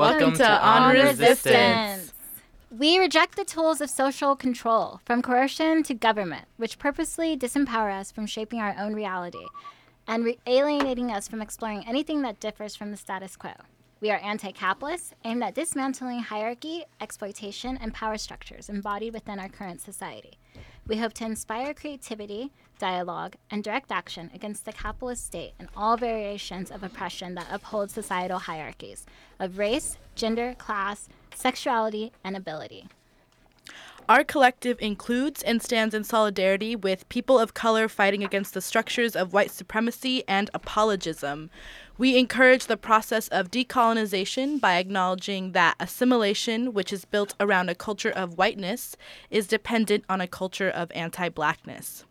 Welcome, Welcome to, to On On Resistance. Resistance. We reject the tools of social control, from coercion to government, which purposely disempower us from shaping our own reality and re- alienating us from exploring anything that differs from the status quo. We are anti capitalist, aimed at dismantling hierarchy, exploitation, and power structures embodied within our current society. We hope to inspire creativity, dialogue, and direct action against the capitalist state and all variations of oppression that uphold societal hierarchies of race, gender, class, sexuality, and ability. Our collective includes and stands in solidarity with people of color fighting against the structures of white supremacy and apologism. We encourage the process of decolonization by acknowledging that assimilation, which is built around a culture of whiteness, is dependent on a culture of anti blackness.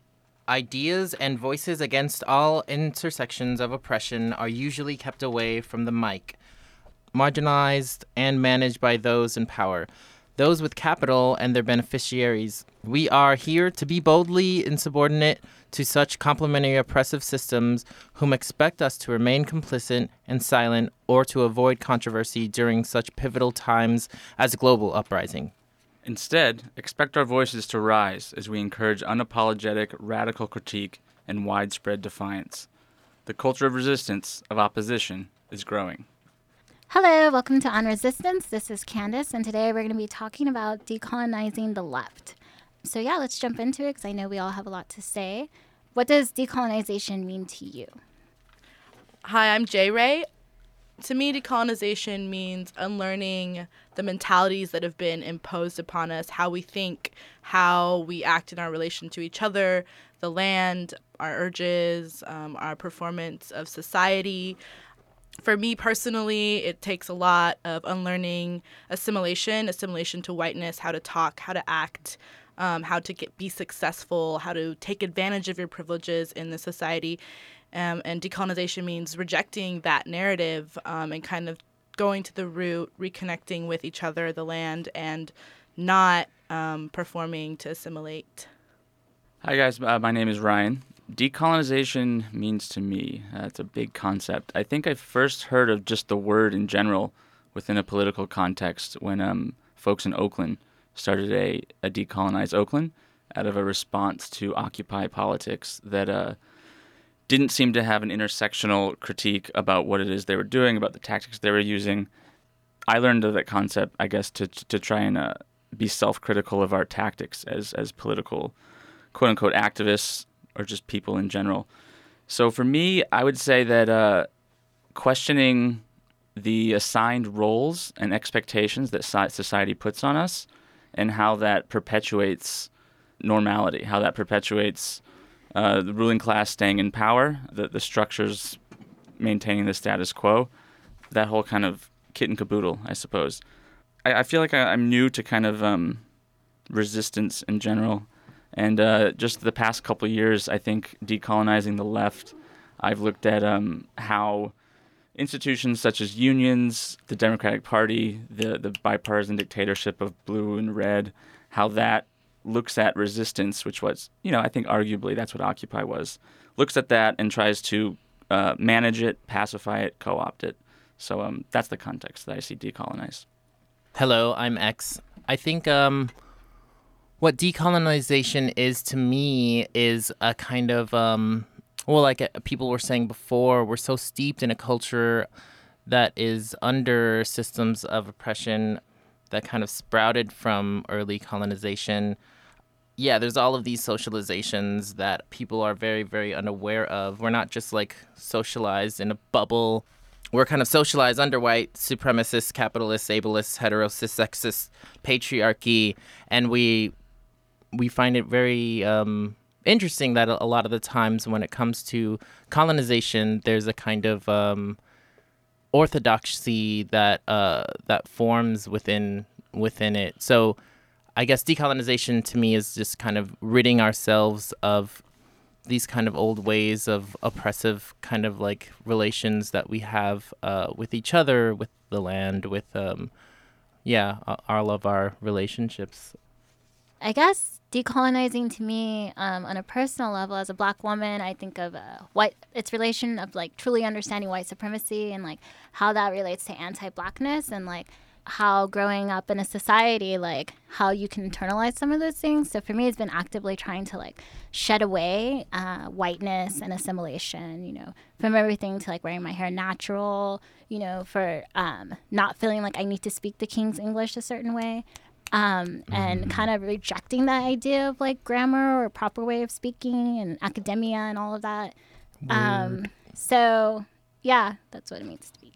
Ideas and voices against all intersections of oppression are usually kept away from the mic, marginalized and managed by those in power, those with capital and their beneficiaries. We are here to be boldly insubordinate to such complementary oppressive systems whom expect us to remain complicit and silent or to avoid controversy during such pivotal times as global uprising. Instead, expect our voices to rise as we encourage unapologetic, radical critique and widespread defiance. The culture of resistance, of opposition, is growing. Hello, welcome to On Resistance. This is Candace, and today we're going to be talking about decolonizing the left. So, yeah, let's jump into it because I know we all have a lot to say. What does decolonization mean to you? Hi, I'm Jay Ray. To me, decolonization means unlearning the mentalities that have been imposed upon us, how we think, how we act in our relation to each other, the land, our urges, um, our performance of society. For me personally, it takes a lot of unlearning assimilation, assimilation to whiteness, how to talk, how to act, um, how to get be successful, how to take advantage of your privileges in the society. Um, and decolonization means rejecting that narrative um, and kind of going to the root, reconnecting with each other, the land, and not um, performing to assimilate. Hi, guys. Uh, my name is Ryan. Decolonization means to me, uh, a big concept. I think I first heard of just the word in general within a political context when um, folks in Oakland started a, a decolonize Oakland out of a response to Occupy politics that uh, didn't seem to have an intersectional critique about what it is they were doing, about the tactics they were using. I learned of that concept, I guess, to to try and uh, be self-critical of our tactics as as political, quote unquote, activists or just people in general. So for me, I would say that uh, questioning the assigned roles and expectations that society puts on us, and how that perpetuates normality, how that perpetuates uh, the ruling class staying in power, the, the structures maintaining the status quo, that whole kind of kit and caboodle, I suppose. I, I feel like I, am new to kind of um, resistance in general. And uh, just the past couple years, I think decolonizing the left, I've looked at um, how institutions such as unions, the Democratic Party, the, the bipartisan dictatorship of blue and red, how that looks at resistance, which was, you know, I think arguably that's what Occupy was, looks at that and tries to uh, manage it, pacify it, co opt it. So um, that's the context that I see decolonize. Hello, I'm X. I think um, what decolonization is to me is a kind of, um, well, like uh, people were saying before, we're so steeped in a culture that is under systems of oppression that kind of sprouted from early colonization yeah, there's all of these socializations that people are very, very unaware of. We're not just like socialized in a bubble. We're kind of socialized under white supremacist, capitalist, ableist, heterosis, sexist patriarchy, and we we find it very um, interesting that a lot of the times when it comes to colonization, there's a kind of um, orthodoxy that uh, that forms within within it. So I guess decolonization to me is just kind of ridding ourselves of these kind of old ways of oppressive kind of like relations that we have uh, with each other, with the land, with um, yeah, all of our relationships. I guess decolonizing to me um, on a personal level as a black woman i think of uh, white its relation of like truly understanding white supremacy and like how that relates to anti-blackness and like how growing up in a society like how you can internalize some of those things. So for me it's been actively trying to like shed away uh, whiteness and assimilation you know from everything to like wearing my hair natural you know for um, not feeling like i need to speak the king's english a certain way um, and kind of rejecting that idea of like grammar or proper way of speaking and academia and all of that um, so yeah that's what it means to be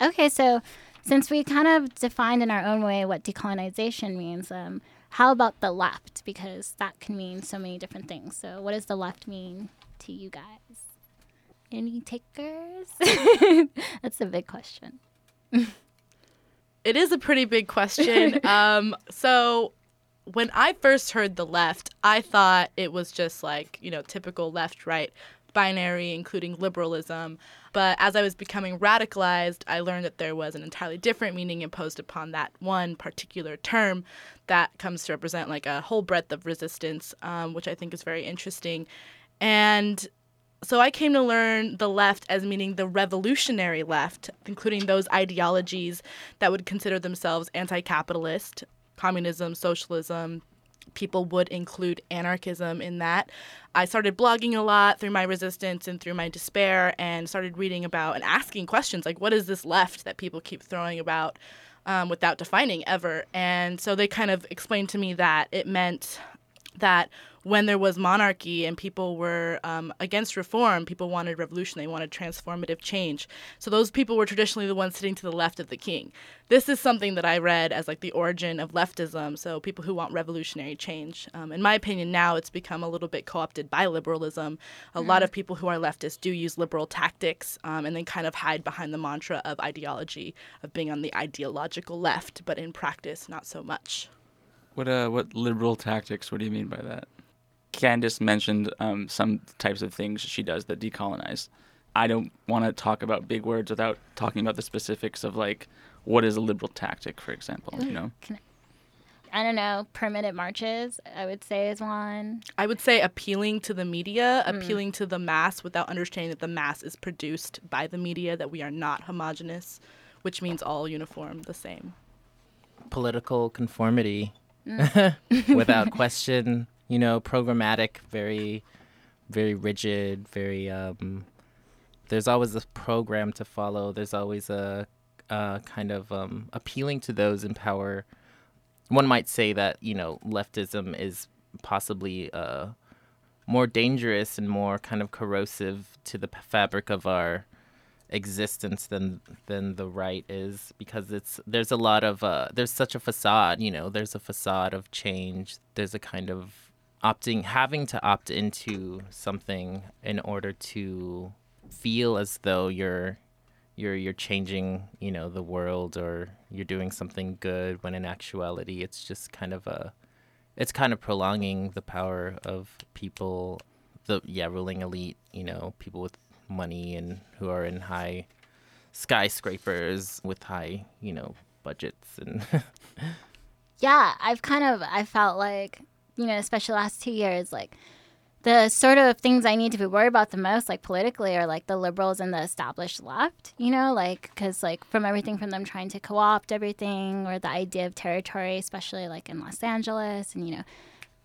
okay so since we kind of defined in our own way what decolonization means, um, how about the left? Because that can mean so many different things. So, what does the left mean to you guys? Any takers? That's a big question. It is a pretty big question. um, so when I first heard the left, I thought it was just like, you know, typical left right binary, including liberalism. But as I was becoming radicalized, I learned that there was an entirely different meaning imposed upon that one particular term that comes to represent like a whole breadth of resistance, um, which I think is very interesting. And so I came to learn the left as meaning the revolutionary left, including those ideologies that would consider themselves anti capitalist, communism, socialism, people would include anarchism in that. I started blogging a lot through my resistance and through my despair and started reading about and asking questions like, what is this left that people keep throwing about um, without defining ever? And so they kind of explained to me that it meant that when there was monarchy and people were um, against reform, people wanted revolution, they wanted transformative change. So those people were traditionally the ones sitting to the left of the king. This is something that I read as like the origin of leftism. So people who want revolutionary change. Um, in my opinion, now it's become a little bit co-opted by liberalism. A mm-hmm. lot of people who are leftists do use liberal tactics um, and then kind of hide behind the mantra of ideology of being on the ideological left, but in practice, not so much. What uh, what liberal tactics? What do you mean by that? Candace mentioned um, some types of things she does that decolonize. I don't want to talk about big words without talking about the specifics of like what is a liberal tactic, for example. You know. I don't know, permanent marches, I would say is one. I would say appealing to the media, mm. appealing to the mass without understanding that the mass is produced by the media, that we are not homogenous, which means all uniform, the same. Political conformity mm. without question you know, programmatic, very, very rigid, very. Um, there's always a program to follow. There's always a, a kind of um, appealing to those in power. One might say that you know leftism is possibly uh, more dangerous and more kind of corrosive to the fabric of our existence than than the right is because it's there's a lot of uh, there's such a facade you know there's a facade of change there's a kind of opting having to opt into something in order to feel as though you're you're you're changing you know the world or you're doing something good when in actuality it's just kind of a it's kind of prolonging the power of people the yeah ruling elite you know people with money and who are in high skyscrapers with high you know budgets and yeah i've kind of i felt like you know, especially last two years, like the sort of things I need to be worried about the most, like politically, are like the liberals and the established left, you know, like, because like from everything from them trying to co opt everything or the idea of territory, especially like in Los Angeles, and, you know,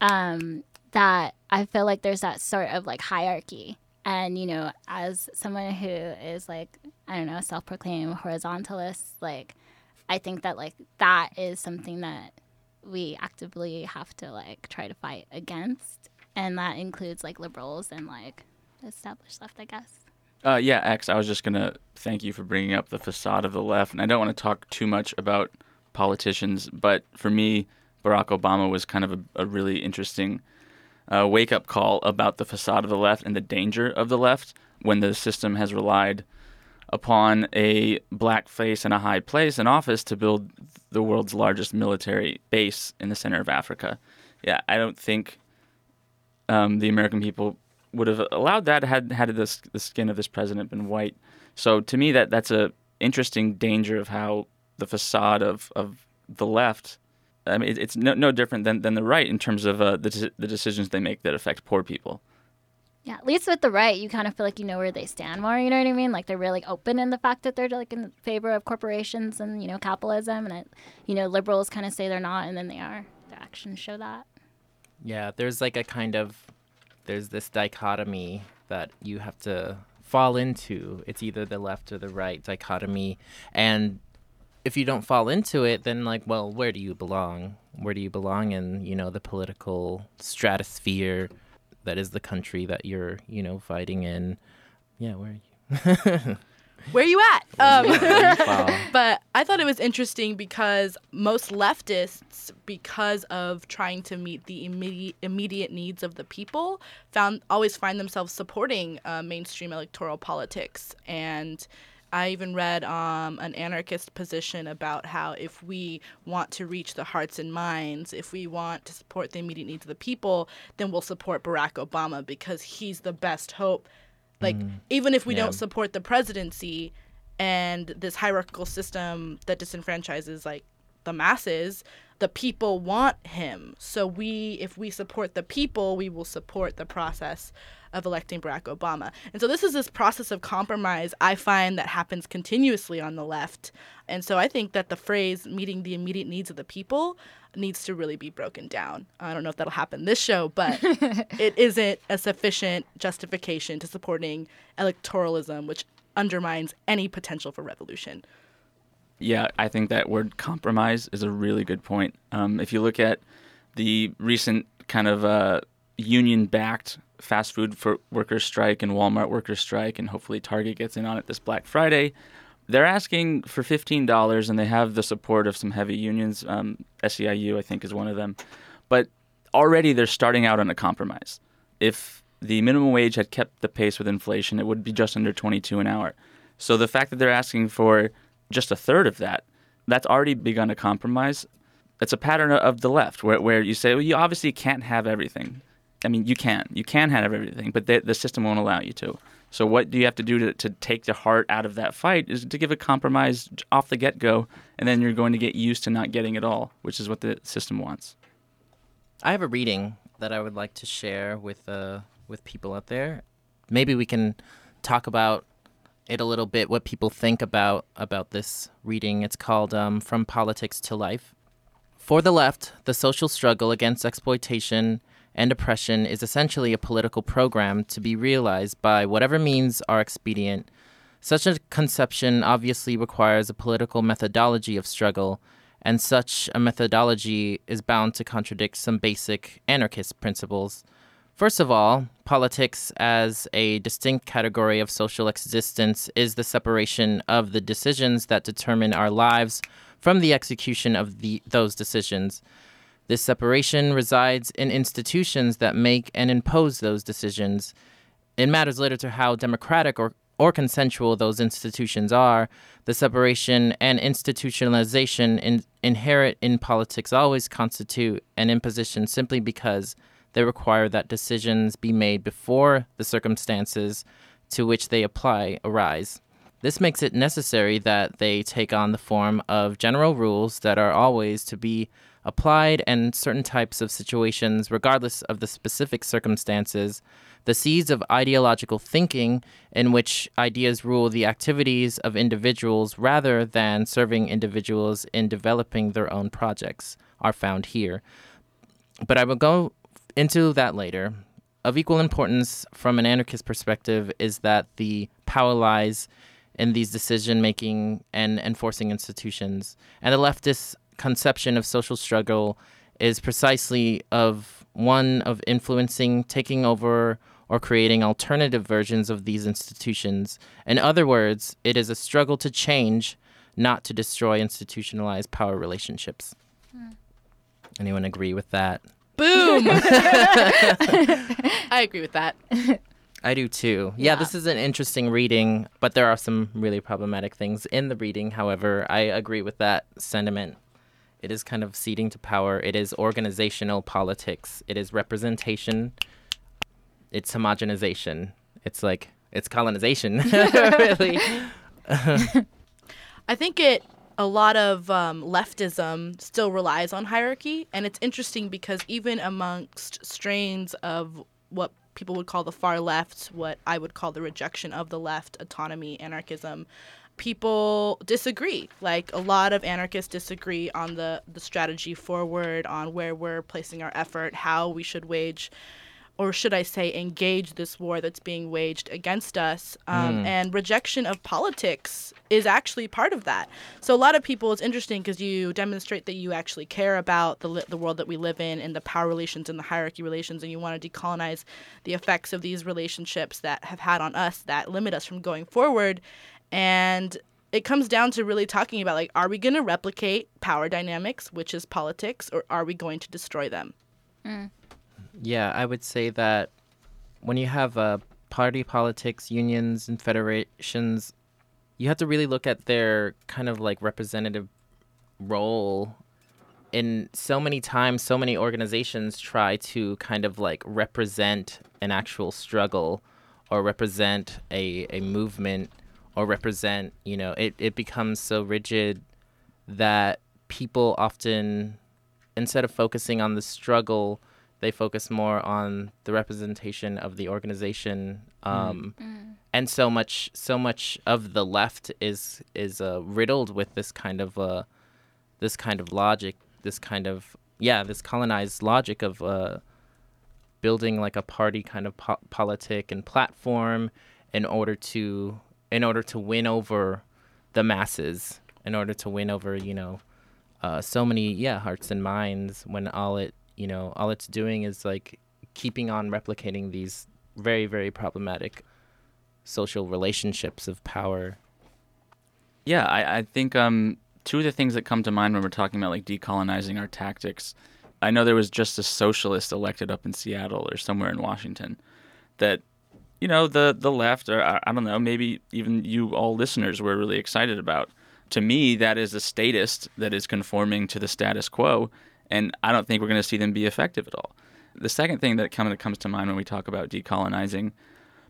um, that I feel like there's that sort of like hierarchy. And, you know, as someone who is like, I don't know, self proclaimed horizontalist, like, I think that like that is something that we actively have to like try to fight against, and that includes like liberals and like established left, I guess. Uh, yeah, X. I was just gonna thank you for bringing up the facade of the left, and I don't want to talk too much about politicians, but for me, Barack Obama was kind of a, a really interesting uh, wake up call about the facade of the left and the danger of the left when the system has relied upon a black face and a high place in office to build the world's largest military base in the center of Africa. Yeah, I don't think um, the American people would have allowed that had had this, the skin of this president been white. So to me, that that's a interesting danger of how the facade of, of the left I mean, it's no, no different than, than the right in terms of uh, the, de- the decisions they make that affect poor people. Yeah, at least with the right, you kind of feel like you know where they stand more. You know what I mean? Like they're really open in the fact that they're like in favor of corporations and you know capitalism, and it, you know liberals kind of say they're not, and then they are. Their actions show that. Yeah, there's like a kind of there's this dichotomy that you have to fall into. It's either the left or the right dichotomy, and if you don't fall into it, then like, well, where do you belong? Where do you belong in you know the political stratosphere that is the country that you're you know fighting in? Yeah, where are you? Where are you at? Um, but I thought it was interesting because most leftists, because of trying to meet the immediate immediate needs of the people, found always find themselves supporting uh, mainstream electoral politics. And I even read um, an anarchist position about how if we want to reach the hearts and minds, if we want to support the immediate needs of the people, then we'll support Barack Obama because he's the best hope. Like even if we Yeah. don't support the presidency and this hierarchical system that disenfranchises like the masses the people want him. So we if we support the people we will support the process of electing barack obama and so this is this process of compromise i find that happens continuously on the left and so i think that the phrase meeting the immediate needs of the people needs to really be broken down i don't know if that'll happen this show but it isn't a sufficient justification to supporting electoralism, which undermines any potential for revolution. Yeah, I think that word compromise is a really good point. Um, if you look at the recent kind of uh, union backed fast food for workers strike and Walmart workers strike, and hopefully Target gets in on it this Black Friday, they're asking for $15 and they have the support of some heavy unions. Um, SEIU, I think, is one of them. But already they're starting out on a compromise. If the minimum wage had kept the pace with inflation, it would be just under 22 an hour. So the fact that they're asking for just a third of that, that's already begun a compromise. It's a pattern of the left where, where you say, well, you obviously can't have everything. I mean, you can. You can have everything, but the, the system won't allow you to. So what do you have to do to, to take the heart out of that fight is to give a compromise off the get-go, and then you're going to get used to not getting it all, which is what the system wants. I have a reading that I would like to share with uh with people out there. Maybe we can talk about it a little bit. What people think about about this reading. It's called um, "From Politics to Life." For the left, the social struggle against exploitation and oppression is essentially a political program to be realized by whatever means are expedient. Such a conception obviously requires a political methodology of struggle, and such a methodology is bound to contradict some basic anarchist principles. First of all, politics as a distinct category of social existence is the separation of the decisions that determine our lives from the execution of the, those decisions. This separation resides in institutions that make and impose those decisions. It matters little to how democratic or, or consensual those institutions are. The separation and institutionalization in, inherent in politics always constitute an imposition simply because they require that decisions be made before the circumstances to which they apply arise. This makes it necessary that they take on the form of general rules that are always to be applied in certain types of situations, regardless of the specific circumstances. The seeds of ideological thinking, in which ideas rule the activities of individuals rather than serving individuals in developing their own projects, are found here. But I will go into that later. Of equal importance from an anarchist perspective is that the power lies in these decision making and enforcing institutions. And the leftist conception of social struggle is precisely of one of influencing, taking over, or creating alternative versions of these institutions. In other words, it is a struggle to change, not to destroy institutionalized power relationships. Hmm. Anyone agree with that? Boom! I agree with that. I do too. Yeah, Yeah. this is an interesting reading, but there are some really problematic things in the reading. However, I agree with that sentiment. It is kind of ceding to power. It is organizational politics. It is representation. It's homogenization. It's like it's colonization, really. I think it a lot of um, leftism still relies on hierarchy. And it's interesting because even amongst strains of what people would call the far left, what I would call the rejection of the left, autonomy, anarchism, people disagree. Like a lot of anarchists disagree on the, the strategy forward, on where we're placing our effort, how we should wage or should I say, engage this war that's being waged against us. Um, And rejection of politics is actually part of that. So a lot of people, it's interesting because you demonstrate that you actually care about the the world that we live in and the power relations and the hierarchy relations, and you want to decolonize the effects of these relationships that have had on us that limit us from going forward. And it comes down to really talking about like, are we going to replicate power dynamics, which is politics, or are we going to destroy them? Yeah, I would say that when you have uh, party politics, unions, and federations, you have to really look at their kind of like representative role. In so many times, so many organizations try to kind of like represent an actual struggle or represent a, a movement or represent, you know, it, it becomes so rigid that people often, instead of focusing on the struggle, they focus more on the representation of the organization um, and so much so much of the left is is uh, riddled with this kind of uh, this kind of logic this kind of yeah this colonized logic of uh, building like a party kind of po- politic and platform in order to in order to win over the masses in order to win over you know uh, so many yeah hearts and minds when all it you know all it's doing is like keeping on replicating these very very problematic social relationships of power Yeah, I, I think um, two of the things that come to mind when we're talking about like decolonizing our tactics. I know there was just a socialist elected up in Seattle or somewhere in Washington that, you know, the the left or I, don't know, maybe even you all listeners were really excited about. To me, that is a statist that is conforming to the status quo, and I don't think we're going to see them be effective at all. The second thing that kind of comes to mind when we talk about decolonizing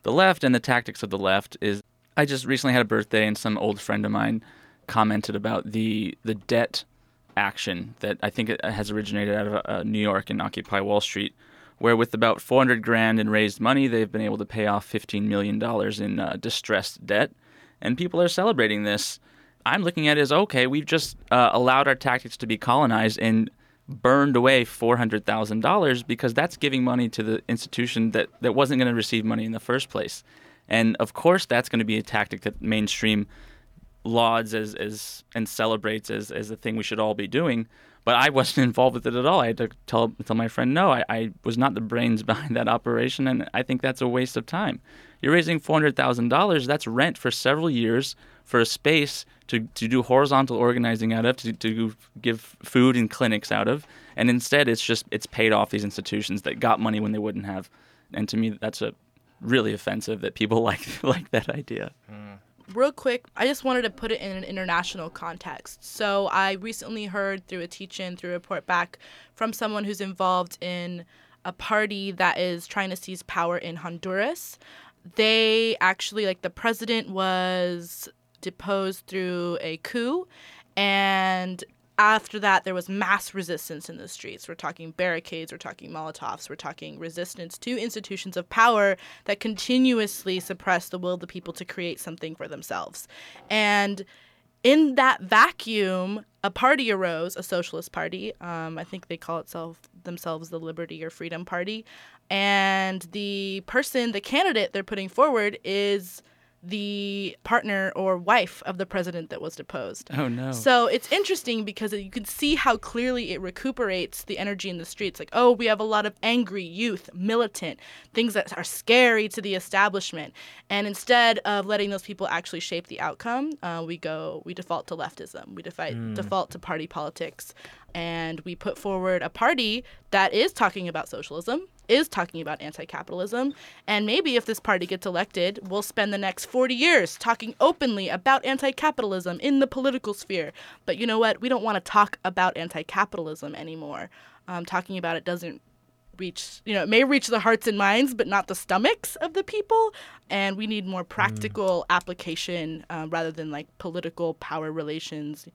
the left and the tactics of the left is I just recently had a birthday and some old friend of mine commented about the the debt action that I think it has originated out of uh, New York and Occupy Wall Street, where with about 400 grand in raised money, they've been able to pay off 15 million dollars in uh, distressed debt, and people are celebrating this. I'm looking at it as okay, we've just uh, allowed our tactics to be colonized and burned away $400,000 because that's giving money to the institution that, that wasn't going to receive money in the first place. And of course, that's going to be a tactic that mainstream lauds as, as and celebrates as, as the thing we should all be doing. But I wasn't involved with it at all. I had to tell, tell my friend, no, I, I was not the brains behind that operation, and I think that's a waste of time. You're raising $400,000, that's rent for several years for a space to, to do horizontal organizing out of, to, to give food and clinics out of, and instead it's just it's paid off these institutions that got money when they wouldn't have, and to me that's a really offensive that people like like that idea. Hmm. Real quick, I just wanted to put it in an international context. So I recently heard through a teach-in, through a report back from someone who's involved in a party that is trying to seize power in Honduras. They actually, like, the president was deposed through a coup, and after that, there was mass resistance in the streets. We're talking barricades, we're talking Molotovs, we're talking resistance to institutions of power that continuously suppress the will of the people to create something for themselves. And in that vacuum, a party arose, a socialist party. Um, I think they call itself themselves the Liberty or Freedom Party. And the person, the candidate they're putting forward is the partner or wife of the president that was deposed. Oh no! So it's interesting because you can see how clearly it recuperates the energy in the streets. Like, oh, we have a lot of angry youth, militant, things that are scary to the establishment. And instead of letting those people actually shape the outcome, uh, we go, we default to leftism. We defi- default to party politics. And we put forward a party that is talking about socialism, is talking about anti capitalism. And maybe if this party gets elected, we'll spend the next 40 years talking openly about anti capitalism in the political sphere. But you know what? We don't want to talk about anti capitalism anymore. Um, talking about it doesn't reach, you know, it may reach the hearts and minds, but not the stomachs of the people. And we need more practical application uh, rather than like political power relations.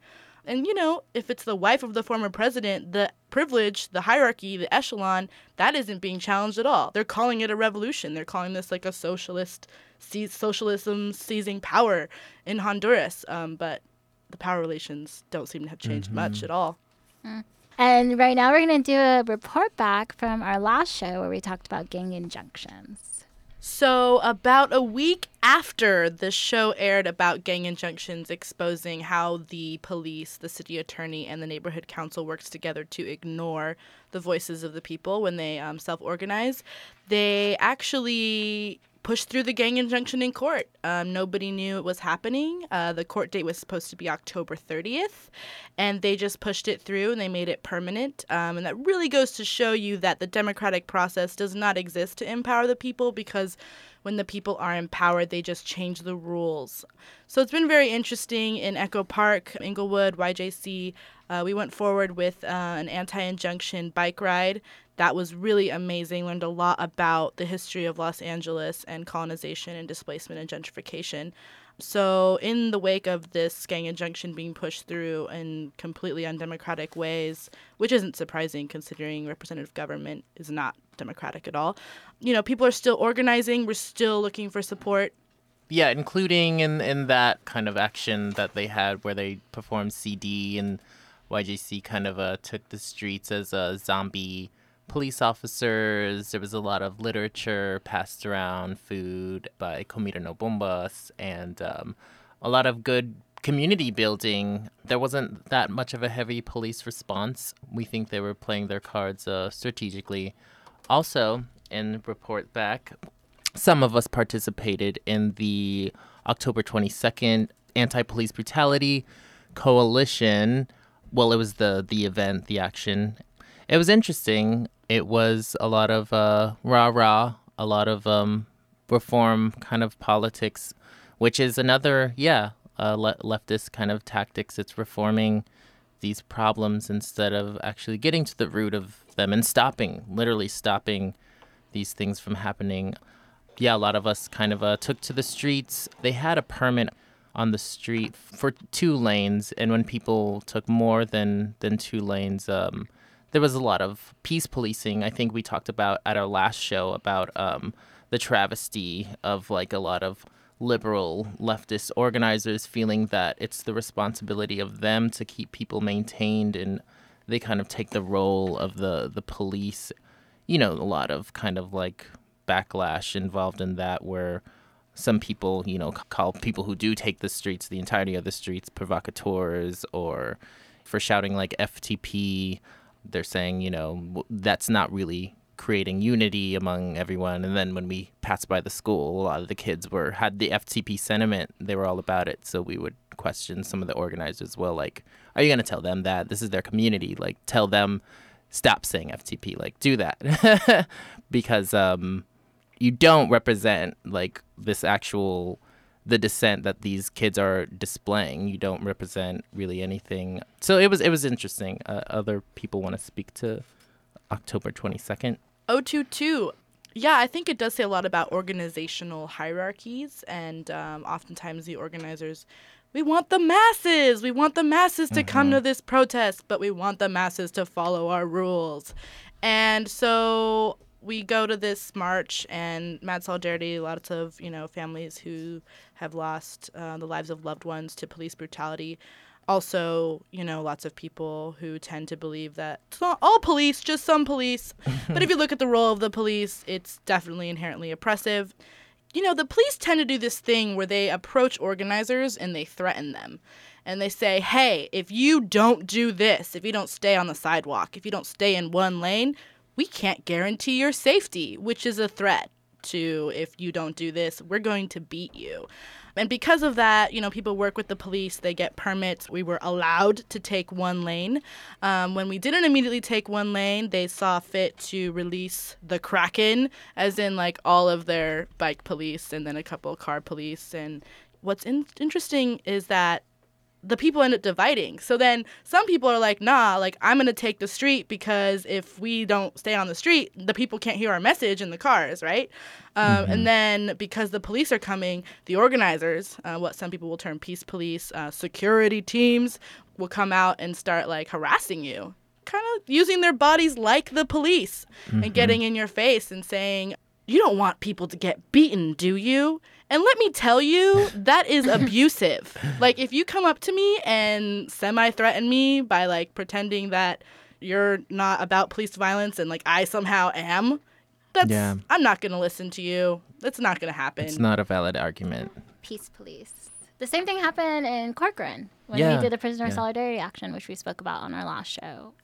And, you know, if it's the wife of the former president, the privilege, the hierarchy, the echelon, that isn't being challenged at all. They're calling it a revolution. They're calling this like a socialist, seize, socialism seizing power in Honduras. Um, but the power relations don't seem to have changed much at all. And right now we're going to do a report back from our last show where we talked about gang injunctions. So, about a week after the show aired about gang injunctions exposing how the police, the city attorney, and the neighborhood council works together to ignore the voices of the people when they um, self organize, they actually pushed through the gang injunction in court. Um, nobody knew it was happening. Uh, the court date was supposed to be October 30th, and they just pushed it through and they made it permanent. Um, and that really goes to show you that the democratic process does not exist to empower the people because when the people are empowered, they just change the rules. So it's been very interesting in Echo Park, Inglewood, YJC. Uh, we went forward with uh, an anti injunction bike ride. That was really amazing. Learned a lot about the history of Los Angeles and colonization and displacement and gentrification. So, in the wake of this gang injunction being pushed through in completely undemocratic ways, which isn't surprising considering representative government is not democratic at all, you know, people are still organizing. We're still looking for support. Yeah, including in in that kind of action that they had where they performed CD and YJC kind of uh, took the streets as a zombie police officers. There was a lot of literature passed around, food by Comida No Bombas, and um, a lot of good community building. There wasn't that much of a heavy police response. We think they were playing their cards uh, strategically. Also, in report back, some of us participated in the October 22nd anti-police brutality coalition. Well, it was the the event, the action. It was interesting. It was a lot of uh, rah rah, a lot of um, reform kind of politics, which is another yeah uh, le- leftist kind of tactics. It's reforming these problems instead of actually getting to the root of them and stopping, literally stopping these things from happening. Yeah, a lot of us kind of uh, took to the streets. They had a permit on the street for two lanes, and when people took more than than two lanes, um, there was a lot of peace policing. I think we talked about at our last show about um, the travesty of like a lot of liberal leftist organizers feeling that it's the responsibility of them to keep people maintained and they kind of take the role of the the police you know a lot of kind of like backlash involved in that where some people you know call people who do take the streets the entirety of the streets provocateurs or for shouting like ftp they're saying you know that's not really creating unity among everyone. And then when we passed by the school a lot of the kids were had the ftp sentiment they were all about it. So we would question some of the organizers well like are you going to tell them that? This is their community. Like tell them stop saying ftp like do that. Because um you don't represent like this actual the dissent that these kids are displaying. You don't represent really anything. So it was it was interesting. Uh, other people want to speak to october 22nd 022. Yeah, I think it does say a lot about organizational hierarchies, and um, oftentimes the organizers, we want the masses, we want the masses to come to this protest, but we want the masses to follow our rules. And so we go to this march and mad solidarity lots of you know families who have lost uh, the lives of loved ones to police brutality also, you know, lots of people who tend to believe that it's not all police, just some police. but if you look at the role of the police, it's definitely inherently oppressive. You know, the police tend to do this thing where they approach organizers and they threaten them. And they say, hey, if you don't do this, if you don't stay on the sidewalk, if you don't stay in one lane, we can't guarantee your safety, which is a threat to if you don't do this, we're going to beat you. And because of that, you know, people work with the police, they get permits. We were allowed to take one lane. Um, when we didn't immediately take one lane, they saw fit to release the Kraken, as in like all of their bike police and then a couple car police. And what's in- interesting is that the people end up dividing. So then some people are like, nah, like I'm gonna take the street because if we don't stay on the street, the people can't hear our message in the cars, right? Um, And then because the police are coming, the organizers, uh, what some people will term peace police, uh, security teams, will come out and start like harassing you, kind of using their bodies like the police and getting in your face and saying, you don't want people to get beaten, do you? And let me tell you, that is abusive. like, if you come up to me and semi threaten me by like pretending that you're not about police violence and like I somehow am, that's, Yeah. I'm not going to listen to you. That's not going to happen. It's not a valid argument. Peace police. The same thing happened in Corcoran when Yeah, we did the prisoner yeah. solidarity action, which we spoke about on our last show.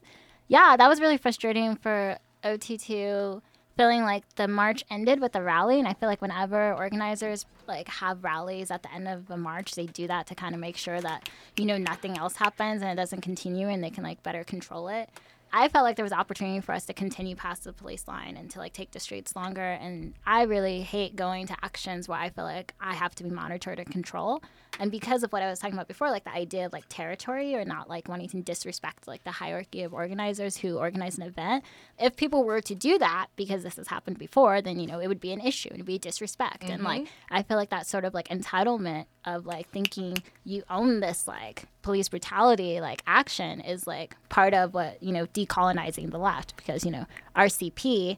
Yeah, that was really frustrating for OT2 feeling like the march ended with a rally and I feel like whenever organizers like have rallies at the end of a march they do that to kind of make sure that you know nothing else happens and it doesn't continue and they can like better control it. I felt like there was opportunity for us to continue past the police line and to like take the streets longer. And I really hate going to actions where I feel like I have to be monitored and control. And because of what I was talking about before, like the idea of like territory or not like wanting to disrespect like the hierarchy of organizers who organize an event, if people were to do that because this has happened before, then you know it would be an issue. It'd be disrespect. And like mm-hmm. I feel like that sort of like entitlement of like thinking you own this like police brutality like action is like part of what you know decolonizing the left because you know RCP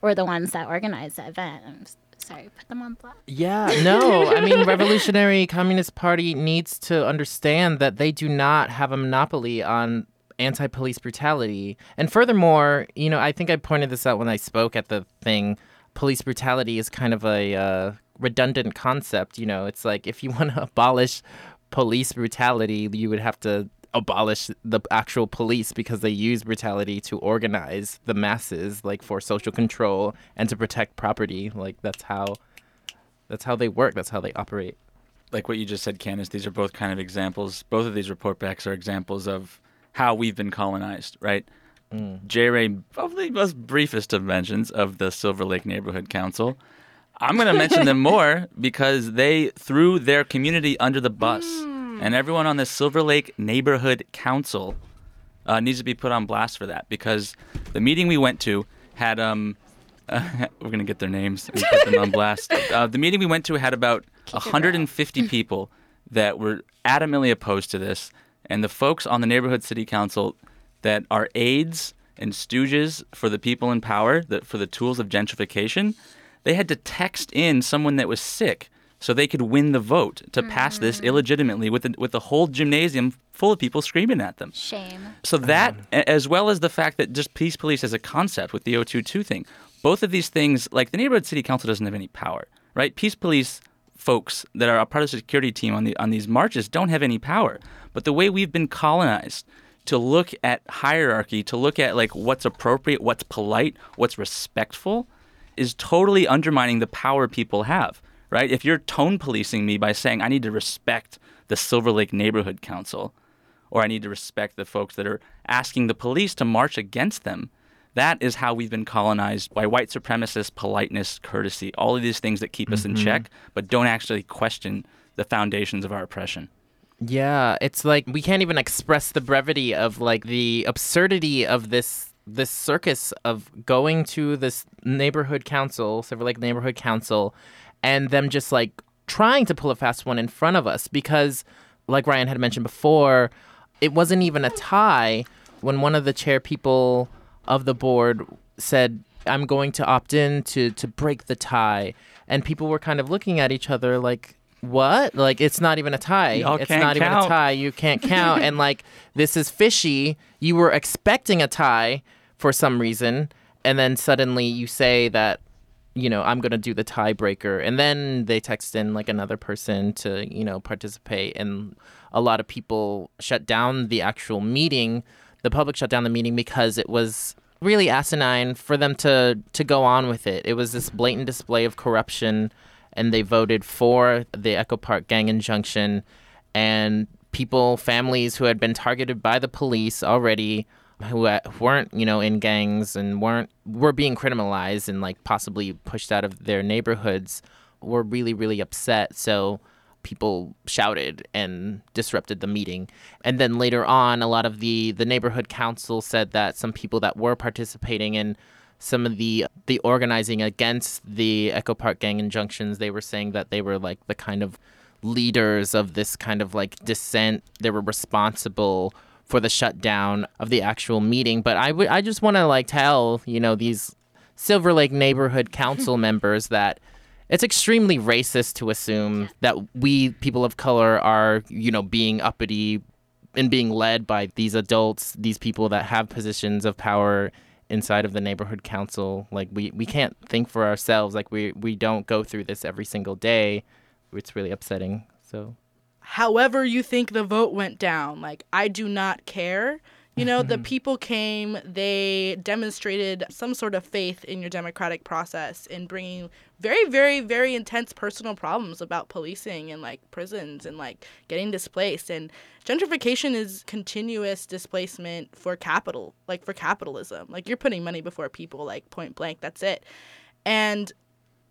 were the ones that organized the event. Sorry, put them on blast. Yeah, no. I mean, Revolutionary Communist Party needs to understand that they do not have a monopoly on anti-police brutality. And furthermore, you know, I think I pointed this out when I spoke at the thing. Police brutality is kind of a uh, redundant concept. You know, it's like if you want to abolish police brutality, you would have to abolish the actual police because they use brutality to organize the masses like for social control and to protect property like that's how that's how they work that's how they operate like what you just said, Candace, these are both kind of examples. Both of these report backs are examples of how we've been colonized, right? Mm. J. Ray, probably the most briefest of mentions of the Silver Lake Neighborhood Council. I'm going to mention them more because they threw their community under the bus. Hmm. And everyone on the Silver Lake Neighborhood Council uh, needs to be put on blast for that because the meeting we went to had um we're gonna get their names. And put them on blast. Uh, the meeting we went to had about Keep 150 people that were adamantly opposed to this, and the folks on the neighborhood city council that are aides and stooges for the people in power, that for the tools of gentrification, they had to text in someone that was sick so they could win the vote to pass this mm-hmm. illegitimately with the, with the whole gymnasium full of people screaming at them. Shame. So that, mm-hmm. a- as well as the fact that just peace police as a concept with the 022 thing, both of these things, like the neighborhood city council doesn't have any power, right? Peace police folks that are a part of the security team on the on these marches don't have any power. But the way we've been colonized to look at hierarchy, to look at like what's appropriate, what's polite, what's respectful, is totally undermining the power people have, right? If you're tone policing me by saying I need to respect the Silver Lake Neighborhood Council, or I need to respect the folks that are asking the police to march against them. That is how we've been colonized by white supremacists, politeness, courtesy, all of these things that keep us in mm-hmm. check, but don't actually question the foundations of our oppression. Yeah, it's like we can't even express the brevity of like the absurdity of this this circus of going to this neighborhood council, Silver Lake neighborhood council, and them just like trying to pull a fast one in front of us because like Ryan had mentioned before, it wasn't even a tie when one of the chair people of the board said I'm going to opt in to to break the tie and people were kind of looking at each other like what? Like it's not even a tie. Y'all it's not even a tie. You can't count and like this is fishy. You were expecting a tie for some reason and then suddenly you say that you know, I'm gonna do the tiebreaker, and then they text in like another person to you know participate, and a lot of people shut down the actual meeting. The public shut down the meeting because it was really asinine for them to to go on with it. It was this blatant display of corruption, and they voted for the Echo Park gang injunction, and people, families who had been targeted by the police already who uh, weren't you know in gangs and weren't were being criminalized and like possibly pushed out of their neighborhoods were really really upset so people shouted and disrupted the meeting. And then later on, a lot of the the neighborhood council said that some people that were participating in some of the the organizing against the Echo Park gang injunctions, they were saying that they were like the kind of leaders of this kind of like dissent. They were responsible for the shutdown of the actual meeting. But I would I just want to like tell you know these Silver Lake neighborhood council members that it's extremely racist to assume that we people of color are you know being uppity and being led by these adults, these people that have positions of power inside of the neighborhood council. Like we, we can't think for ourselves. Like we we don't go through this every single day. It's really upsetting. So however you think the vote went down. Like, I do not care. You know, the people came, they demonstrated some sort of faith in your democratic process in bringing very, very, very intense personal problems about policing and like prisons and like getting displaced. And gentrification is continuous displacement for capital, like for capitalism. Like, you're putting money before people, like point blank, that's it. And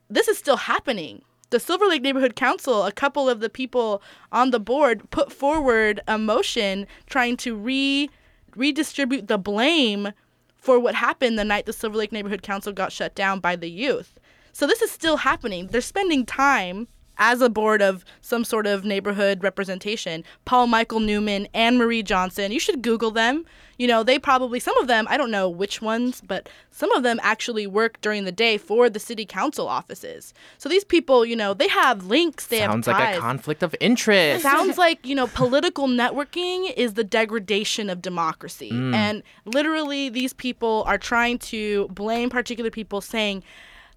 this is still happening the Silver Lake Neighborhood Council, a couple of the people on the board put forward a motion trying to re redistribute the blame for what happened the night the Silver Lake Neighborhood Council got shut down by the youth. So this is still happening. They're spending time as a board of some sort of neighborhood representation. Paul Michael Newman, Anne Marie Johnson. You should Google them. You know, they probably, some of them, I don't know which ones, but some of them actually work during the day for the city council offices. So these people, you know, they have links, they sounds have like a conflict of interest. Sounds like, you know, political networking is the degradation of democracy. Mm. And literally, these people are trying to blame particular people, saying,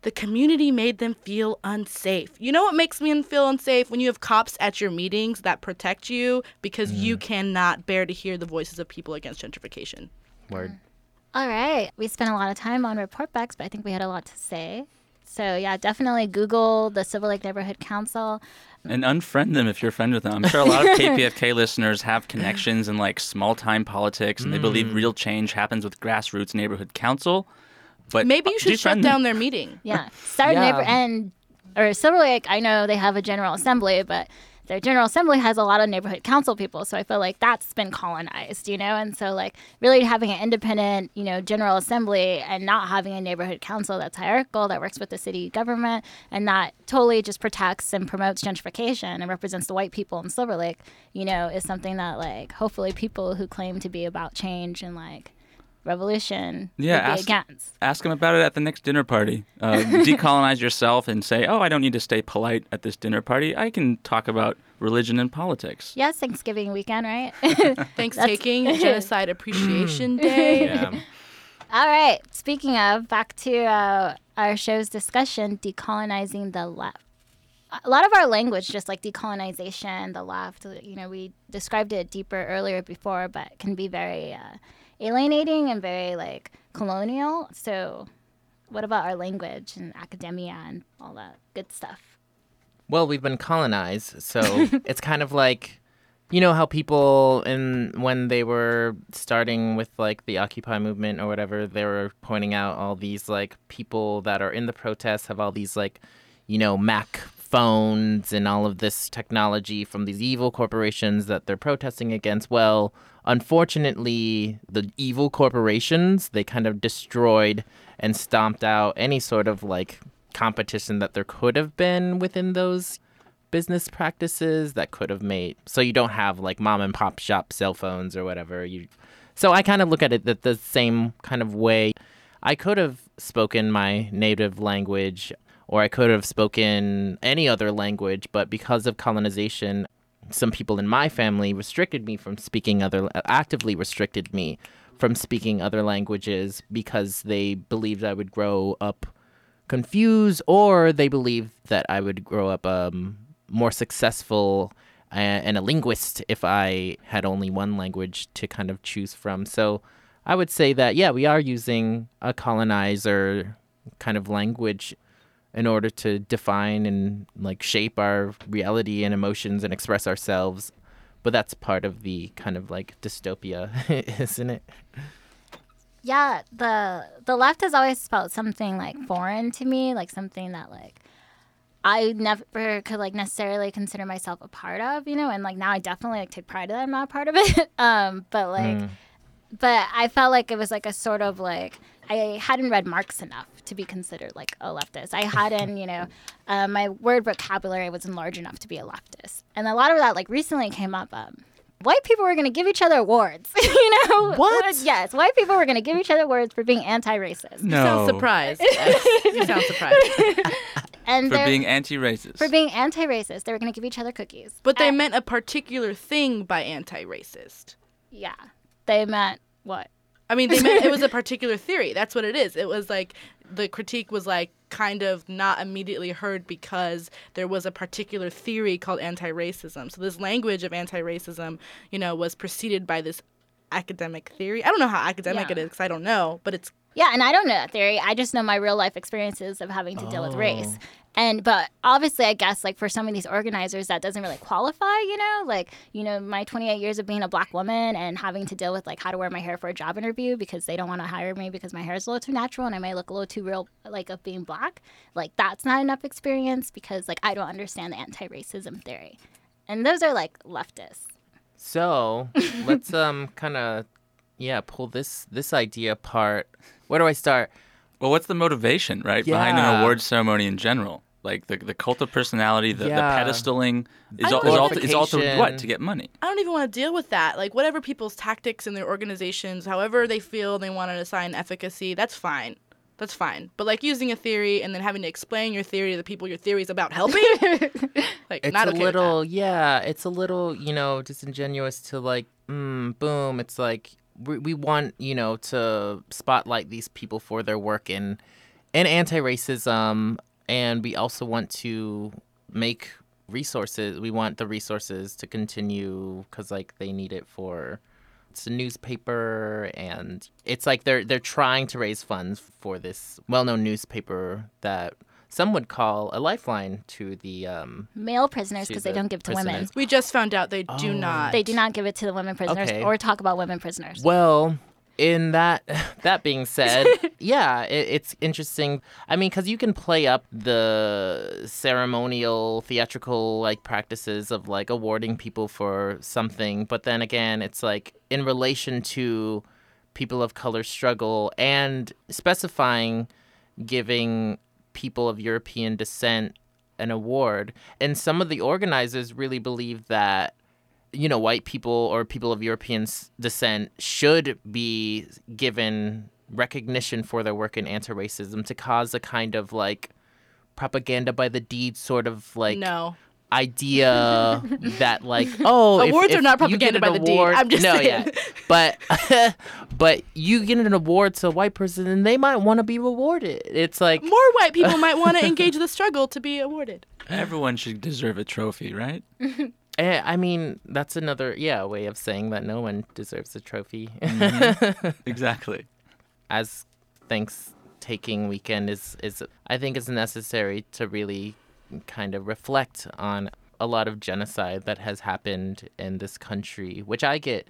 the community made them feel unsafe. You know what makes me feel unsafe? When you have cops at your meetings that protect you because you mm. cannot bear to hear the voices of people against gentrification. Word. All right. We spent a lot of time on report backs, but I think we had a lot to say. So, yeah, definitely Google the Silver Lake Neighborhood Council. And unfriend them if you're a friend with them. I'm sure a lot of KPFK listeners have connections in like small time politics and they believe mm. real change happens with grassroots neighborhood council. But Maybe you uh, should shut defriend them. down their meeting. Yeah. Start Yeah. neighbor and or Silver Lake, I know they have a general assembly, but their general assembly has a lot of neighborhood council people. So I feel like that's been colonized, you know? And so like really having an independent, you know, general assembly and not having a neighborhood council that's hierarchical that works with the city government and that totally just protects and promotes gentrification and represents the white people in Silver Lake, you know, is something that like hopefully people who claim to be about change and like revolution Yeah, ask- against. Ask them about it at the next dinner party. Uh, decolonize yourself and say, oh, I don't need to stay polite at this dinner party. I can talk about religion and politics. Yes, Thanksgiving weekend, right? Thanks taking Genocide Appreciation Day. Yeah. All right. Speaking of, back to uh, our show's discussion, decolonizing the left. A lot of our language, just like decolonization, the left, you know, we described it deeper earlier before, but can be very uh, alienating and very like colonial. So, what about our language and academia and all that good stuff? Well, we've been colonized, so it's kind of like you know how people in when they were starting with like the Occupy movement or whatever, they were pointing out all these like people that are in the protests have all these like you know Mac phones and all of this technology from these evil corporations that they're protesting against. Well, unfortunately, the evil corporations they kind of destroyed and stomped out any sort of like competition that there could have been within those business practices that could have made so you don't have like mom and pop shop cell phones or whatever you so i kind of look at it that the same kind of way i could have spoken my native language or i could have spoken any other language but because of colonization some people in my family restricted me from speaking other actively restricted me from speaking other languages because they believed i would grow up confused or they believed that I would grow up um, more successful and a linguist if I had only one language to kind of choose from. So I would say that, yeah, we are using a colonizer kind of language in order to define and like shape our reality and emotions and express ourselves. But that's part of the kind of like dystopia, isn't it? Yeah, the the left has always felt something like foreign to me, like something that like I never could like necessarily consider myself a part of, you know, and like now I definitely like take pride that I'm not a part of it. um, but like, but I felt like it was like a sort of like I hadn't read Marx enough to be considered like a leftist. I hadn't, you know, uh, my word vocabulary wasn't large enough to be a leftist, and a lot of that like recently came up. Um, white people were going to give each other awards, you know? What? Yes, white people were going to give each other awards for being anti-racist. No. Sound surprised. You sound surprised. And For being anti-racist. for being anti-racist, they were going to give each other cookies. But they And- meant a particular thing by anti-racist. yeah, they meant what? I mean, they meant it was a particular theory. That's what it is. It was like the critique was like kind of not immediately heard because there was a particular theory called anti-racism. So this language of anti-racism, you know, was preceded by this academic theory. I don't know how academic Yeah. it is because I don't know, but it's Yeah, and I don't know that theory. I just know my real life experiences of having to deal with race. Oh. And but obviously I guess like for some of these organizers that doesn't really qualify, you know? Like, you know, my 28 years of being a black woman and having to deal with like how to wear my hair for a job interview because they don't want to hire me because my hair is a little too natural and I may look a little too real like of being black. Like that's not enough experience because like I don't understand the anti-racism theory. And those are like leftists. So let's um kind of yeah pull this this idea apart. Where do I start? Well, what's the motivation, right, behind an Yeah. award ceremony in general? Like the the cult of personality, the, Yeah. the pedestaling is all, don't is all, is all to what? To get money. I don't even want to deal with that. Like whatever people's tactics in their organizations, however they feel they want to assign efficacy, that's fine. That's fine. But like using a theory and then having to explain your theory to the people your theory is about helping, like It's not a okay with little yeah. It's a little you know disingenuous to like mm, boom. It's like we we want you know to spotlight these people for their work in in anti-racism, and we also want to make resources. We want the resources to continue because like they need it for it's a newspaper and it's like they're they're trying to raise funds for this well-known newspaper that some would call a lifeline to the um Male prisoners To because they don't give to women. prisoners. that. We just found out they do Oh. not. They do not give it to the women prisoners Okay. or talk about women prisoners. Well, in that that being said, yeah, it, it's interesting. I mean, because you can play up the ceremonial, theatrical like practices of like awarding people for something, but then again, it's like in relation to people of color struggle and specifying giving people of European descent an award. And some of the organizers really believe that you know, white people or people of European descent should be given recognition for their work in anti-racism to cause a kind of like propaganda by the deed sort of like no. idea that like oh if- Awards are if not you propaganda an by the deed. I'm just no saying. yeah but but you get an award to a white person and they might want to be rewarded it's like More white people might want to engage the struggle to be awarded. Everyone should deserve a trophy, right? Eh, I mean that's another yeah way of saying that no one deserves a trophy Exactly. as thanks taking weekend is is I think is necessary to really kind of reflect on a lot of genocide that has happened in this country, which I get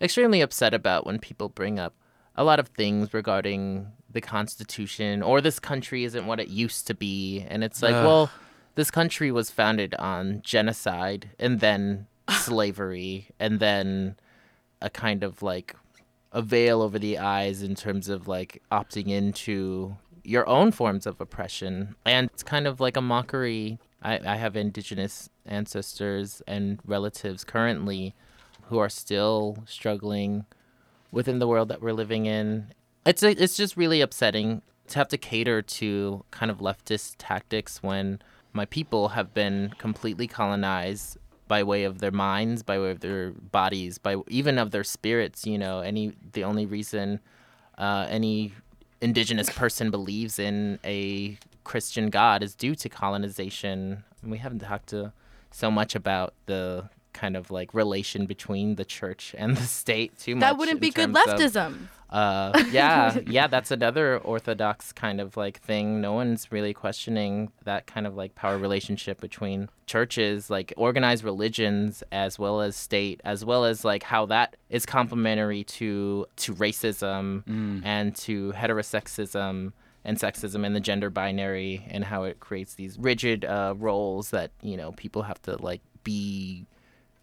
extremely upset about when people bring up a lot of things regarding the Constitution or this country isn't what it used to be. And it's like, Ugh. well, this country was founded on genocide and then slavery and then a kind of like a veil over the eyes in terms of like opting into your own forms of oppression. And it's kind of like a mockery. I, I have indigenous ancestors and relatives currently who are still struggling within the world that we're living in. It's it's just really upsetting to have to cater to kind of leftist tactics when my people have been completely colonized by way of their minds, by way of their bodies, by even of their spirits. You know, any the only reason uh, any indigenous person believes in a Christian God is due to colonization. And we haven't talked to so much about the kind of like relation between the church and the state too much. That wouldn't be good terms of- leftism. Uh, yeah, yeah, that's another orthodox kind of like thing. No one's really questioning that kind of like power relationship between churches, like organized religions, as well as state, as well as like how that is complementary to to racism and to heterosexism and sexism and the gender binary and how it creates these rigid uh, roles that you know people have to like be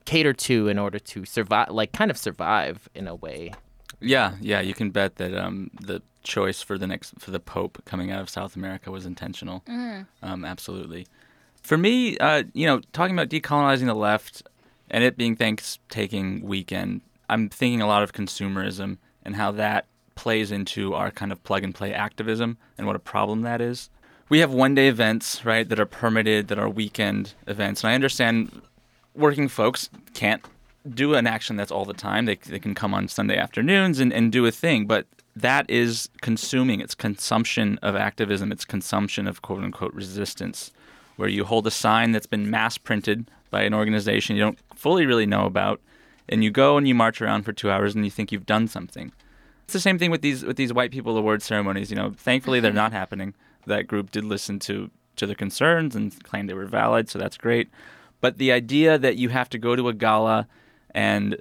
catered to in order to survive like kind of survive in a way Yeah, yeah, you can bet that um, the choice for the next for the Pope coming out of South America was intentional. Um, absolutely. For me, uh, you know, talking about decolonizing the left and it being Thanksgiving weekend, I'm thinking a lot of consumerism and how that plays into our kind of plug and play activism and what a problem that is. We have one day events, right, that are permitted, that are weekend events, and I understand working folks can't do an action that's all the time. They, they can come on Sunday afternoons and, and do a thing, but that is consuming. It's consumption of activism. It's consumption of quote unquote resistance, where you hold a sign that's been mass printed by an organization you don't fully really know about, and you go and you march around for two hours and you think you've done something. It's the same thing with these with these white people award ceremonies. You know, thankfully they're mm-hmm. not happening. That group did listen to to the concerns and claimed they were valid, so that's great. But the idea that you have to go to a gala and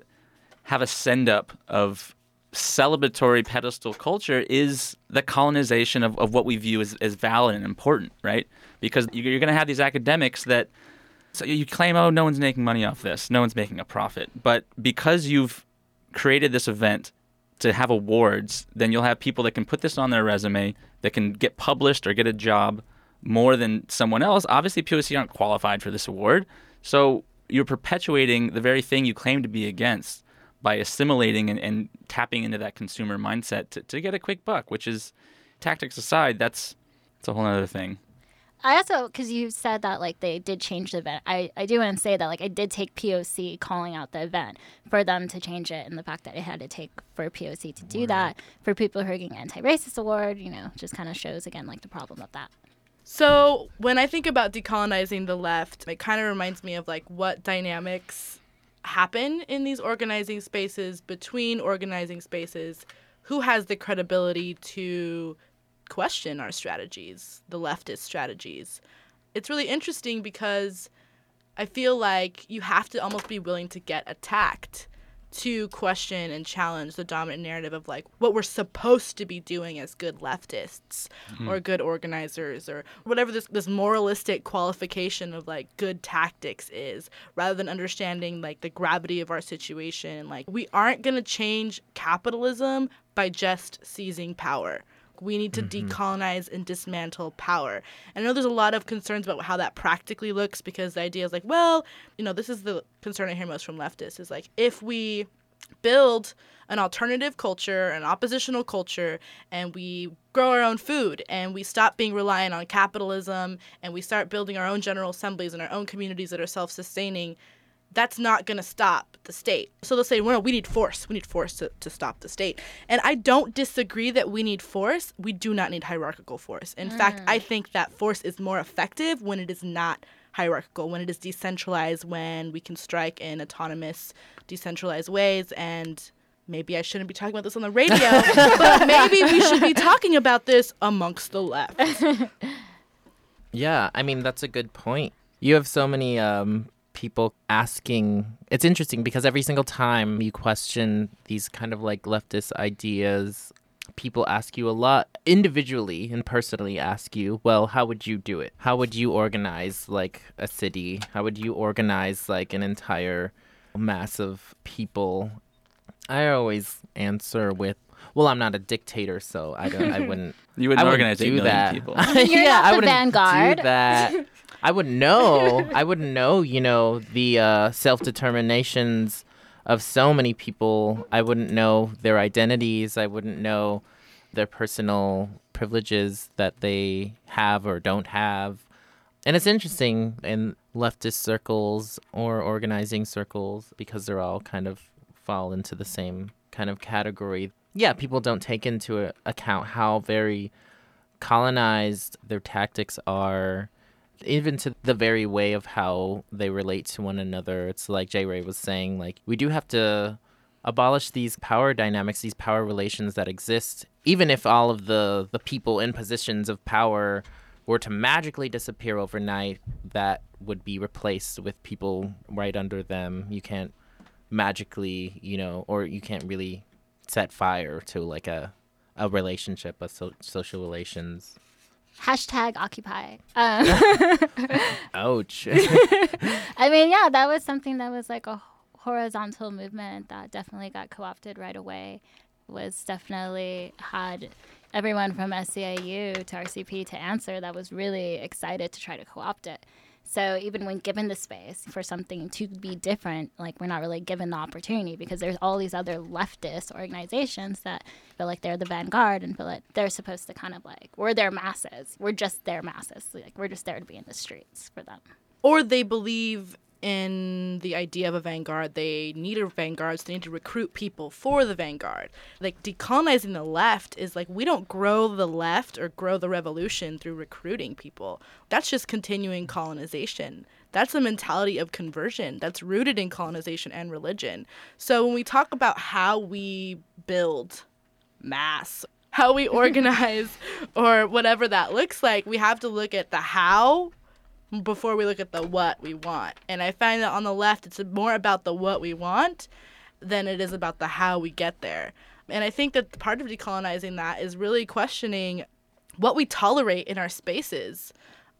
have a send up of celebratory pedestal culture is the colonization of, of what we view as, as valid and important, right? Because you- you're going to have these academics that so you claim, oh, no one's making money off this, no one's making a profit. But because you've created this event to have awards, then you'll have people that can put this on their resume, that can get published or get a job more than someone else. Obviously, POC aren't qualified for this award. So you're perpetuating the very thing you claim to be against by assimilating and, and tapping into that consumer mindset to, to get a quick buck, which is tactics aside, that's, that's a whole other thing. I also, because you said that like they did change the event, I, I do want to say that like I did take POC calling out the event for them to change it, and the fact that it had to take for POC to do that for people who are getting anti-racist award, you know, just kind of shows again like the problem of that. So when I think about decolonizing the left, it kind of reminds me of like what dynamics happen in these organizing spaces between organizing spaces. Who has the credibility to question our strategies, the leftist strategies? It's really interesting because I feel like you have to almost be willing to get attacked to question and challenge the dominant narrative of like what we're supposed to be doing as good leftists mm-hmm. or good organizers or whatever this this moralistic qualification of like good tactics is rather than understanding like the gravity of our situation. Like we aren't going to change capitalism by just seizing power we need to mm-hmm. decolonize and dismantle power. And I know there's a lot of concerns about how that practically looks because the idea is like, well, you know, this is the concern I hear most from leftists is like, if we build an alternative culture, an oppositional culture, and we grow our own food and we stop being reliant on capitalism and we start building our own general assemblies and our own communities that are self sustaining, that's not going to stop the state. So they'll say, well, we need force. We need force to, to stop the state. And I don't disagree that we need force. We do not need hierarchical force. In fact, I think that force is more effective when it is not hierarchical, when it is decentralized, when we can strike in autonomous, decentralized ways. And maybe I shouldn't be talking about this on the radio, but maybe we should be talking about this amongst the left. Yeah, I mean that's a good point. You have so many um, people asking. It's interesting because every single time you question these kind of like leftist ideas, people ask you a lot individually and personally ask you, well, how would you do it? How would you organize like a city? How would you organize like an entire mass of people? I always answer with, well, I'm not a dictator, so I don't. I wouldn't. You wouldn't I organize wouldn't 8 do million that. people. You're yeah, not I the wouldn't vanguard. do that. I wouldn't know. I wouldn't know. You know the uh, self determinations of so many people. I wouldn't know their identities. I wouldn't know their personal privileges that they have or don't have. And it's interesting in leftist circles or organizing circles because they're all kind of fall into the same kind of category. Yeah, people don't take into account how very colonized their tactics are, even to the very way of how they relate to one another. It's like Jay Ray was saying, like, we do have to abolish these power dynamics, these power relations that exist, even if all of the, the people in positions of power were to magically disappear overnight, that would be replaced with people right under them. You can't magically, you know, or you can't really set fire to like a a relationship, a so- social relations. Hashtag Occupy. Um, Ouch. I mean, yeah, that was something that was like a horizontal movement that definitely got co-opted right away. Was definitely had everyone from SEIU to RCP to answer that was really excited to try to co-opt it. So even when given the space for something to be different, like we're not really given the opportunity because there's all these other leftist organizations that feel like they're the vanguard and feel like they're supposed to kind of like we're their masses. We're just their masses. Like we're just there to be in the streets for them. or they believe in the idea of a vanguard. They need a vanguard, so they need to recruit people for the vanguard. Like decolonizing the left is like we don't grow the left or grow the revolution through recruiting people. That's just continuing colonization. That's a mentality of conversion that's rooted in colonization and religion. So when we talk about how we build mass, how we organize, or whatever that looks like, we have to look at the how before we look at the what we want. And I find that on the left, it's more about the what we want than it is about the how we get there. And I think that part of decolonizing that is really questioning what we tolerate in our spaces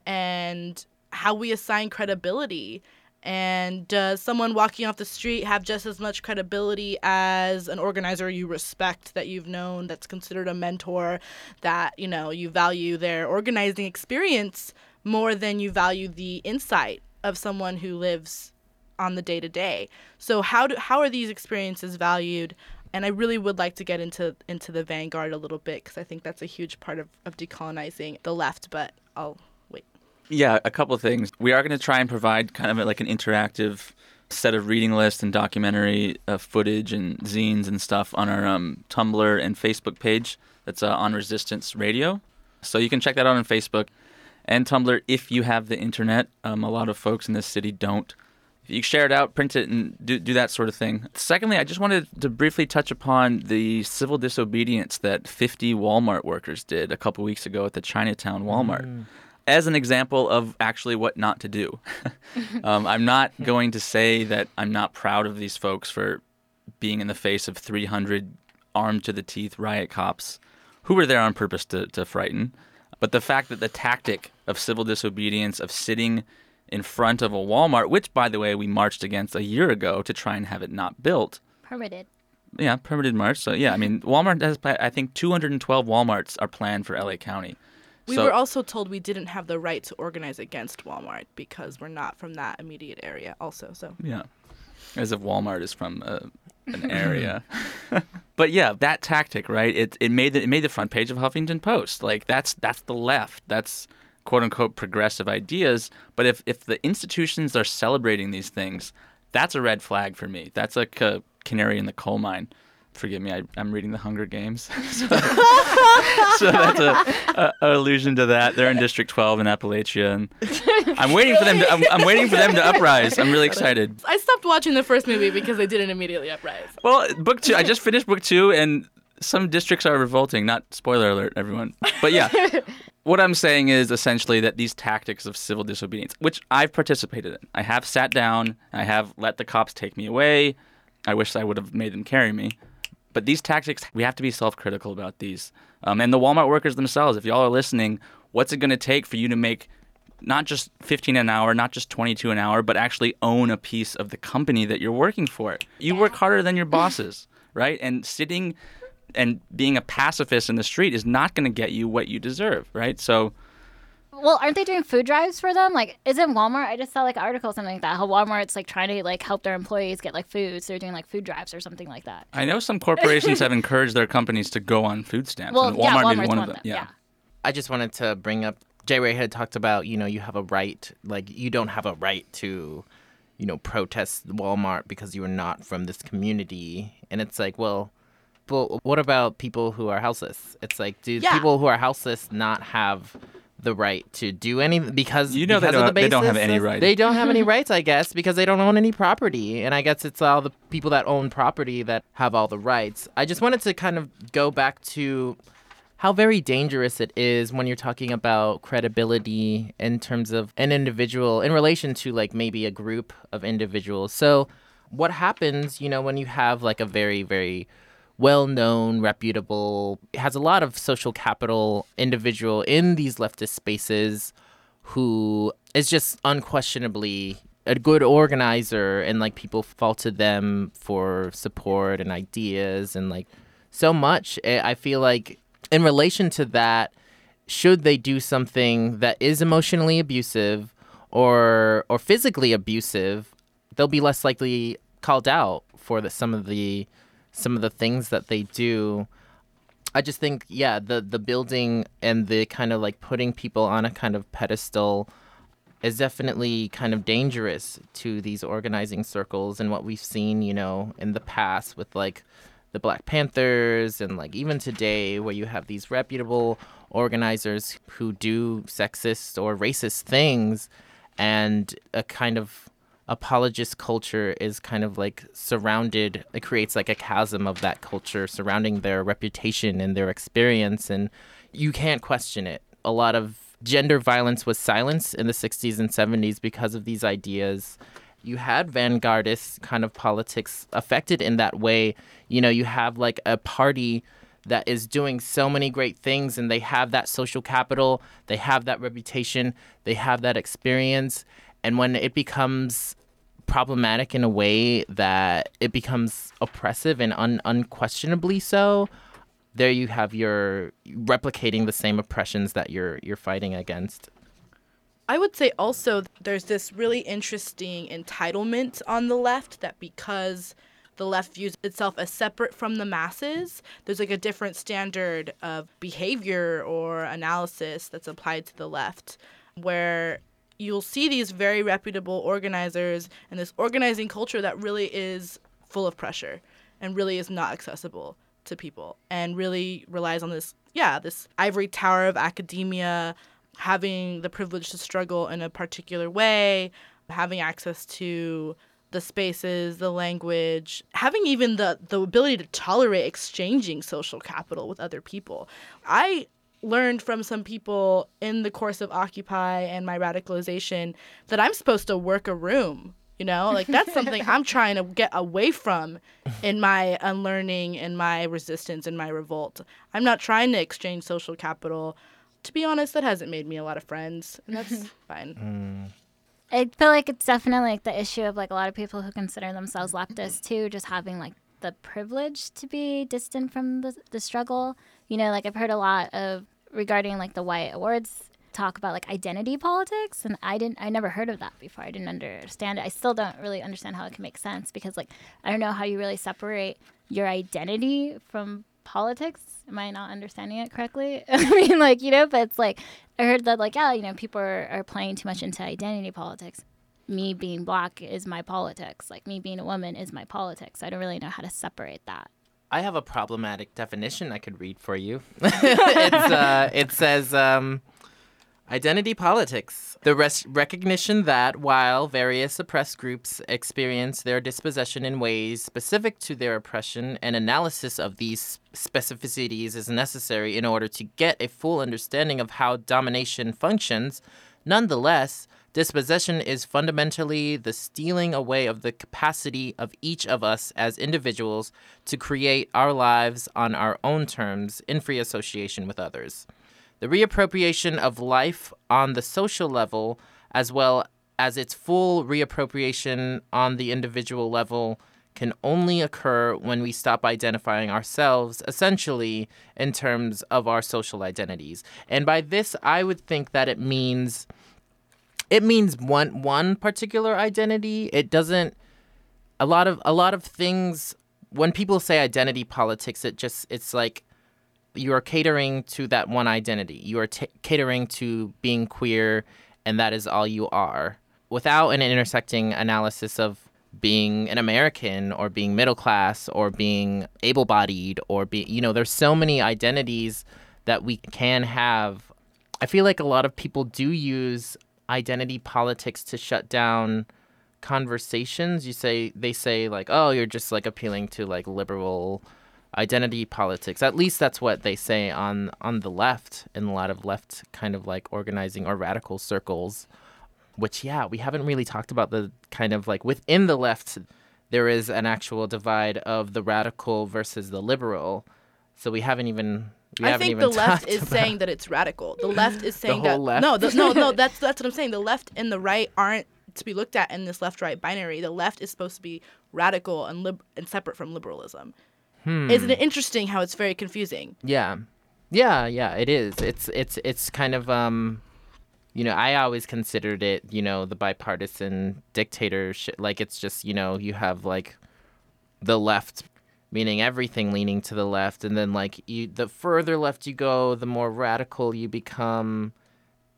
and how we assign credibility. And does someone walking off the street have just as much credibility as an organizer you respect that you've known that's considered a mentor that you know you value their organizing experience more than you value the insight of someone who lives on the day to day. So how do how are these experiences valued? And I really would like to get into into the vanguard a little bit because I think that's a huge part of, of decolonizing the left. But I'll wait. Yeah, a couple of things. We are going to try and provide kind of like an interactive set of reading lists and documentary uh, footage and zines and stuff on our um, Tumblr and Facebook page. That's uh, on Resistance Radio. So you can check that out on Facebook and Tumblr if you have the internet. Um, a lot of folks in this city don't. If you share it out, print it, and do, do that sort of thing. Secondly, I just wanted to briefly touch upon the civil disobedience that 50 Walmart workers did a couple weeks ago at the Chinatown Walmart as an example of actually what not to do. um, I'm not going to say that I'm not proud of these folks for being in the face of 300 armed to the teeth riot cops who were there on purpose to, to frighten. But the fact that the tactic of civil disobedience, of sitting in front of a Walmart, which, by the way, we marched against a year ago to try and have it not built. Permitted. Yeah, permitted march. So, yeah, I mean, Walmart has, I think, 212 Walmarts are planned for LA County. We So- were also told we didn't have the right to organize against Walmart because we're not from that immediate area. Also, so Yeah. As if Walmart is from uh, an area. but yeah, that tactic, right? It it made the, it made the front page of Huffington Post. Like that's that's the left. That's quote unquote progressive ideas. But if if the institutions are celebrating these things, that's a red flag for me. That's like a canary in the coal mine. Forgive me, I, I'm reading the Hunger Games. so, so that's a, a, a allusion to that. They're in District 12 in Appalachia, and I'm waiting for them. To, I'm, I'm waiting for them to uprise. I'm really excited. I stopped watching the first movie because they didn't immediately uprise. Well, book two. I just finished book two, and some districts are revolting. Not spoiler alert, everyone. But yeah, what I'm saying is essentially that these tactics of civil disobedience, which I've participated in, I have sat down, I have let the cops take me away. I wish I would have made them carry me. But these tactics, we have to be self-critical about these. Um, and the Walmart workers themselves, if y'all are listening, what's it going to take for you to make not just 15 an hour, not just 22 an hour, but actually own a piece of the company that you're working for. You work harder than your bosses, right? And sitting and being a pacifist in the street is not going to get you what you deserve, right? So Well, aren't they doing food drives for them? Like, isn't Walmart? I just saw like an article or something like that. How Walmart's like trying to like help their employees get like food, so they're doing like food drives or something like that. I know some corporations have encouraged their companies to go on food stamps. Well, and yeah, Walmart Walmart's being one one of them. Yeah. I just wanted to bring up Jay Ray had talked about, you know, you have a right, like you don't have a right to, you know, protest Walmart because you are not from this community. And it's like, well, but what about people who are houseless? It's like, do Yeah. people who are houseless not have the right to do any because You know they because of don't- the they don't have any rights. They don't have any rights, I guess, because they don't own any property. And I guess it's all the people that own property that have all the rights. I just wanted to kind of go back to how very dangerous it is when you're talking about credibility in terms of an individual in relation to like maybe a group of individuals. So, what happens, you know, when you have like a very, very well known, reputable, has a lot of social capital individual in these leftist spaces who is just unquestionably a good organizer and like people fall to them for support and ideas and like so much. I feel like in relation to that, should they do something that is emotionally abusive or or physically abusive, they'll be less likely called out for the, some of the some of the things that they do. I just think, yeah, the the building and the kind of like putting people on a kind of pedestal is definitely kind of dangerous to these organizing circles and what we've seen, you know, in the past with like the Black Panthers and like even today where you have these reputable organizers who do sexist or racist things and a kind of apologist culture is kind of like surrounded it creates like a chasm of that culture surrounding their reputation and their experience and you can't question it. A lot of gender violence was silenced in the 60s and 70s because of these ideas. You had vanguardist kind of politics affected in that way. You know you have like a party that is doing so many great things and they have that social capital they have that reputation they have that experience and when it becomes problematic in a way that it becomes oppressive and un- unquestionably so, there you have your replicating the same oppressions that you're you're fighting against. I would say also there's this really interesting entitlement on the left that because the left views itself as separate from the masses, there's like a different standard of behavior or analysis that's applied to the left where you'll see these very reputable organizers and this organizing culture that really is full of pressure and really is not accessible to people and really relies on this yeah this ivory tower of academia having the privilege to struggle in a particular way having access to the spaces the language having even the the ability to tolerate exchanging social capital with other people. I learned from some people in the course of Occupy and my radicalization that I'm supposed to work a room. You know, like that's something I'm trying to get away from in my unlearning and my resistance and my revolt. I'm not trying to exchange social capital. To be honest, that hasn't made me a lot of friends, and that's fine. Mm. I feel like it's definitely like the issue of like a lot of people who consider themselves leftists too, just having like the privilege to be distant from the, the struggle. You know, like I've heard a lot of regarding like the white awards talk about like identity politics and i didn't i never heard of that before. I didn't understand it. I still don't really understand how it can make sense because like i don't know how you really separate your identity from politics. Am i not understanding it correctly? I mean like you know but it's like i heard that like yeah you know people are, are playing too much into identity politics. Me being black is my politics. Like me being a woman is my politics. I don't really know how to separate that I have a problematic definition I could read for you. uh, it says um, identity politics. The res- recognition that while various oppressed groups experience their dispossession in ways specific to their oppression, an analysis of these specificities is necessary in order to get a full understanding of how domination functions. Nonetheless, Dispossession is fundamentally the stealing away of the capacity of each of us as individuals to create our lives on our own terms in free association with others. The reappropriation of life on the social level, as well as its full reappropriation on the individual level, can only occur when we stop identifying ourselves essentially in terms of our social identities. And by this, I would think that it means it means one one particular identity. It doesn't a lot of a lot of things when people say identity politics it just it's like you are catering to that one identity. You are t- catering to being queer and that is all you are without an intersecting analysis of being an American or being middle class or being able bodied or being, you know, there's so many identities that we can have. I feel like a lot of people do use identity politics to shut down conversations. You say they say like, "Oh, you're just like appealing to like liberal identity politics." At least that's what they say on on the left in a lot of left kind of like organizing or radical circles. Which yeah, we haven't really talked about the kind of like within the left there is an actual divide of the radical versus the liberal. So we haven't even. We I think the left is about- saying that it's radical. The left is saying that left? no, the, no, no. That's that's what I'm saying. The left and the right aren't to be looked at in this left-right binary. The left is supposed to be radical and lib- and separate from liberalism. Hmm. Isn't it interesting how it's very confusing? Yeah, yeah, yeah. It is. It's it's it's kind of um, you know, I always considered it, you know, the bipartisan dictatorship. Like it's just you know you have like the left, meaning everything leaning to the left, and then like you, the further left you go, the more radical you become.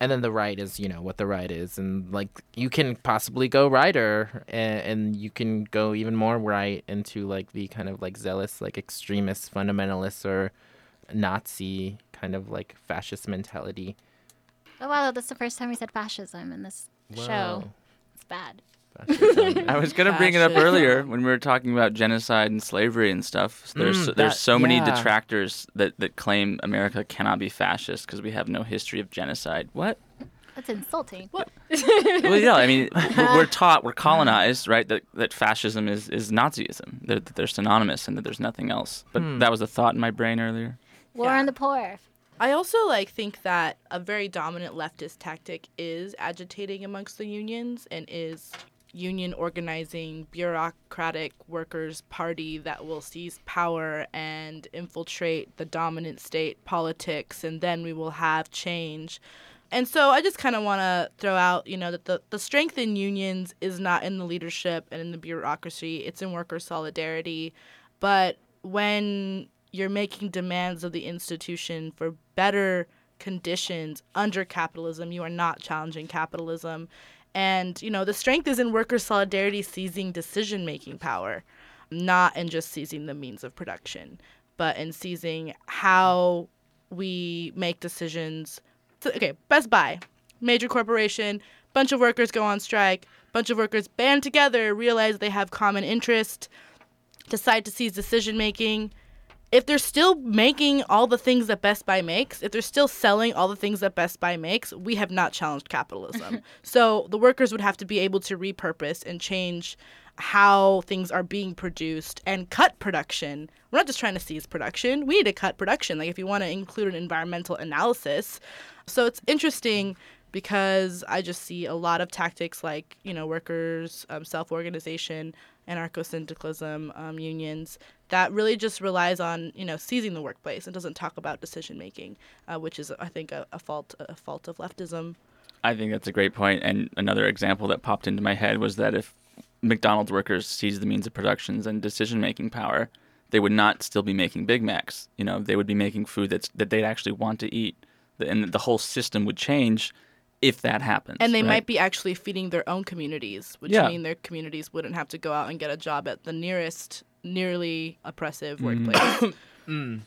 And then the right is, you know, what the right is, and like you can possibly go righter, and, and you can go even more right into like the kind of like zealous, like extremist fundamentalists or Nazi kind of like fascist mentality. Oh wow, that's the first time we said fascism in this show. It's bad. Fascism. I was gonna bring it up earlier when we were talking about genocide and slavery and stuff. So there's Mm, there's that- so many yeah. detractors that, that claim America cannot be fascist because we have no history of genocide. What? That's insulting. What? well, yeah, I mean, we're, we're taught, we're colonized, right? That, that fascism is, is Nazism. That that they're synonymous and that there's nothing else. But Hmm. that was a thought in my brain earlier. War Yeah. on the poor. I also like think that a very dominant leftist tactic is agitating amongst the unions and is union organizing bureaucratic workers party that will seize power and infiltrate the dominant state politics and then we will have change. And so I just kind of want to throw out, you know, that the, the strength in unions is not in the leadership and in the bureaucracy, it's in worker solidarity. But when you're making demands of the institution for better conditions under capitalism, you are not challenging capitalism. And, you know, the strength is in worker solidarity seizing decision making power, not in just seizing the means of production, but in seizing how we make decisions. So, okay, Best Buy, major corporation, bunch of workers go on strike, bunch of workers band together, realize they have common interest, decide to seize decision making. If they're still making all the things that Best Buy makes, if they're still selling all the things that Best Buy makes, we have not challenged capitalism. so the workers would have to be able to repurpose and change how things are being produced and cut production. We're not just trying to seize production. We need to cut production. Like if you want to include an environmental analysis. So it's interesting because I just see a lot of tactics like, you know, workers, um, self organization, anarcho syndicalism, um, unions that really just relies on, you know, seizing the workplace and doesn't talk about decision making, uh, which is, I think, a, a fault a fault of leftism. I think that's a great point. And another example that popped into my head was that if McDonald's workers seized the means of productions and decision making power, they would not still be making Big Macs. You know, they would be making food that's that they'd actually want to eat. And the whole system would change if that happens. And they right? might be actually feeding their own communities, which Yeah. mean their communities wouldn't have to go out and get a job at the nearest nearly oppressive Mm. workplace.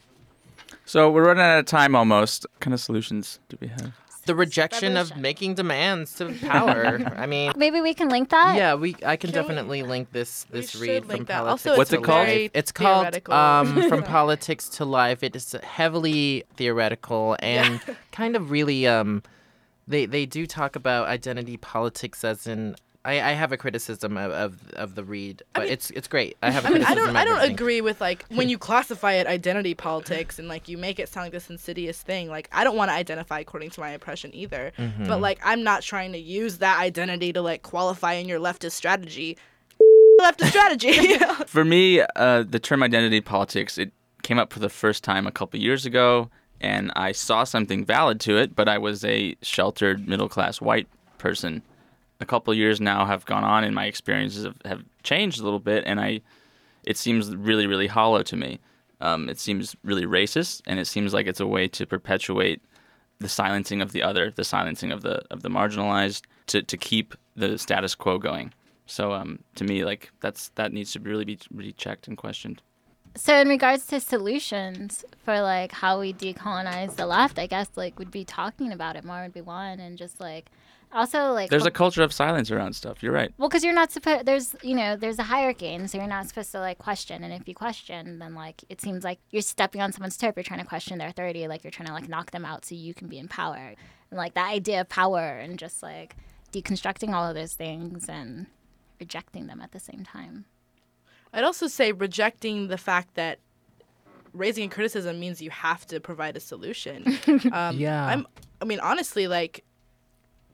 So we're running out of time almost. What kind of solutions do we have? the rejection of making demands to power. I mean, Maybe we can link that. yeah, we I can Can we- definitely link this this read link from that. politics. Also, What's it's it called? very It's called um, From Politics to Life. It is heavily theoretical and kind of really um, they they do talk about identity politics as in. I, I have a criticism of, of, of the read, but it's it's great. I have. a I mean, I don't, I don't agree with like when you classify it identity politics and like you make it sound like this insidious thing. Like I don't want to identify according to my oppression either. Mm-hmm. But like I'm not trying to use that identity to like qualify in your leftist strategy. leftist strategy. For me, uh, the term identity politics it came up for the first time a couple years ago, and I saw something valid to it. But I was a sheltered middle class white person. A couple years now have gone on, and my experiences have, have changed a little bit, and I it seems really really hollow to me. Um, it seems really racist, and it seems like it's a way to perpetuate the silencing of the other, the silencing of the of the marginalized, to, to keep the status quo going. So um, to me, like that's that needs to really be really checked and questioned. So in regards to solutions for like how we decolonize the left, I guess like we'd be talking about it more would be one, and just like also like There's a culture of silence around stuff. You're right. well, because you're not supposed there's you know there's a hierarchy, and so you're not supposed to like question, and if you question, then like it seems like you're stepping on someone's turf you're trying to question their authority, like you're trying to like knock them out so you can be in power, and like that idea of power and just like deconstructing all of those things and rejecting them at the same time. I'd also say rejecting the fact that raising a criticism means you have to provide a solution. Um, Yeah. I'm. I mean, honestly, like.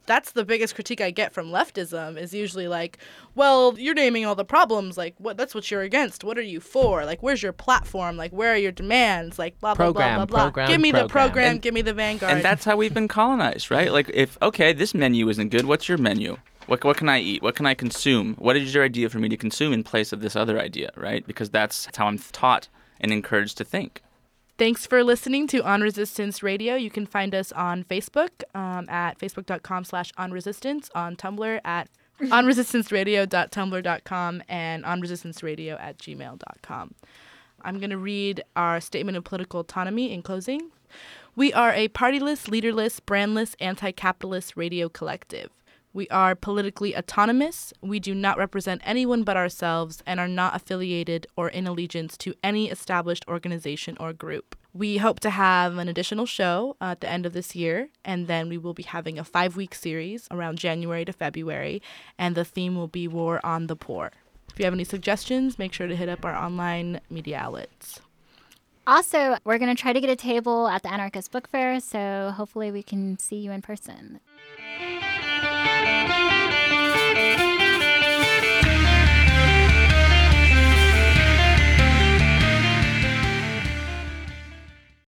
That's the biggest critique I get from leftism is usually like, well, you're naming all the problems. Like, what? That's what you're against. What are you for? Like, where's your platform? Like, where are your demands? Like, blah blah Program, blah blah blah. program, give me the program. program. And- give me the vanguard. And that's how we've been colonized, right? Like, if okay, this menu isn't good. What's your menu? What what can I eat? What can I consume? What is your idea for me to consume in place of this other idea, right? Because that's how I'm taught and encouraged to think. Thanks for listening to On Resistance Radio. You can find us on Facebook um, at facebook.com slash onresistance, on Tumblr at onresistanceradio.tumblr.com, and onresistanceradio at gmail.com. I'm going to read our statement of political autonomy in closing. We are a partyless, leaderless, brandless, anti capitalist radio collective. We are politically autonomous. We do not represent anyone but ourselves and are not affiliated or in allegiance to any established organization or group. We hope to have an additional show uh, at the end of this year, and then we will be having a five week series around January to February, and the theme will be War on the Poor. If you have any suggestions, make sure to hit up our online media outlets. Also, we're going to try to get a table at the Anarchist Book Fair, so hopefully we can see you in person.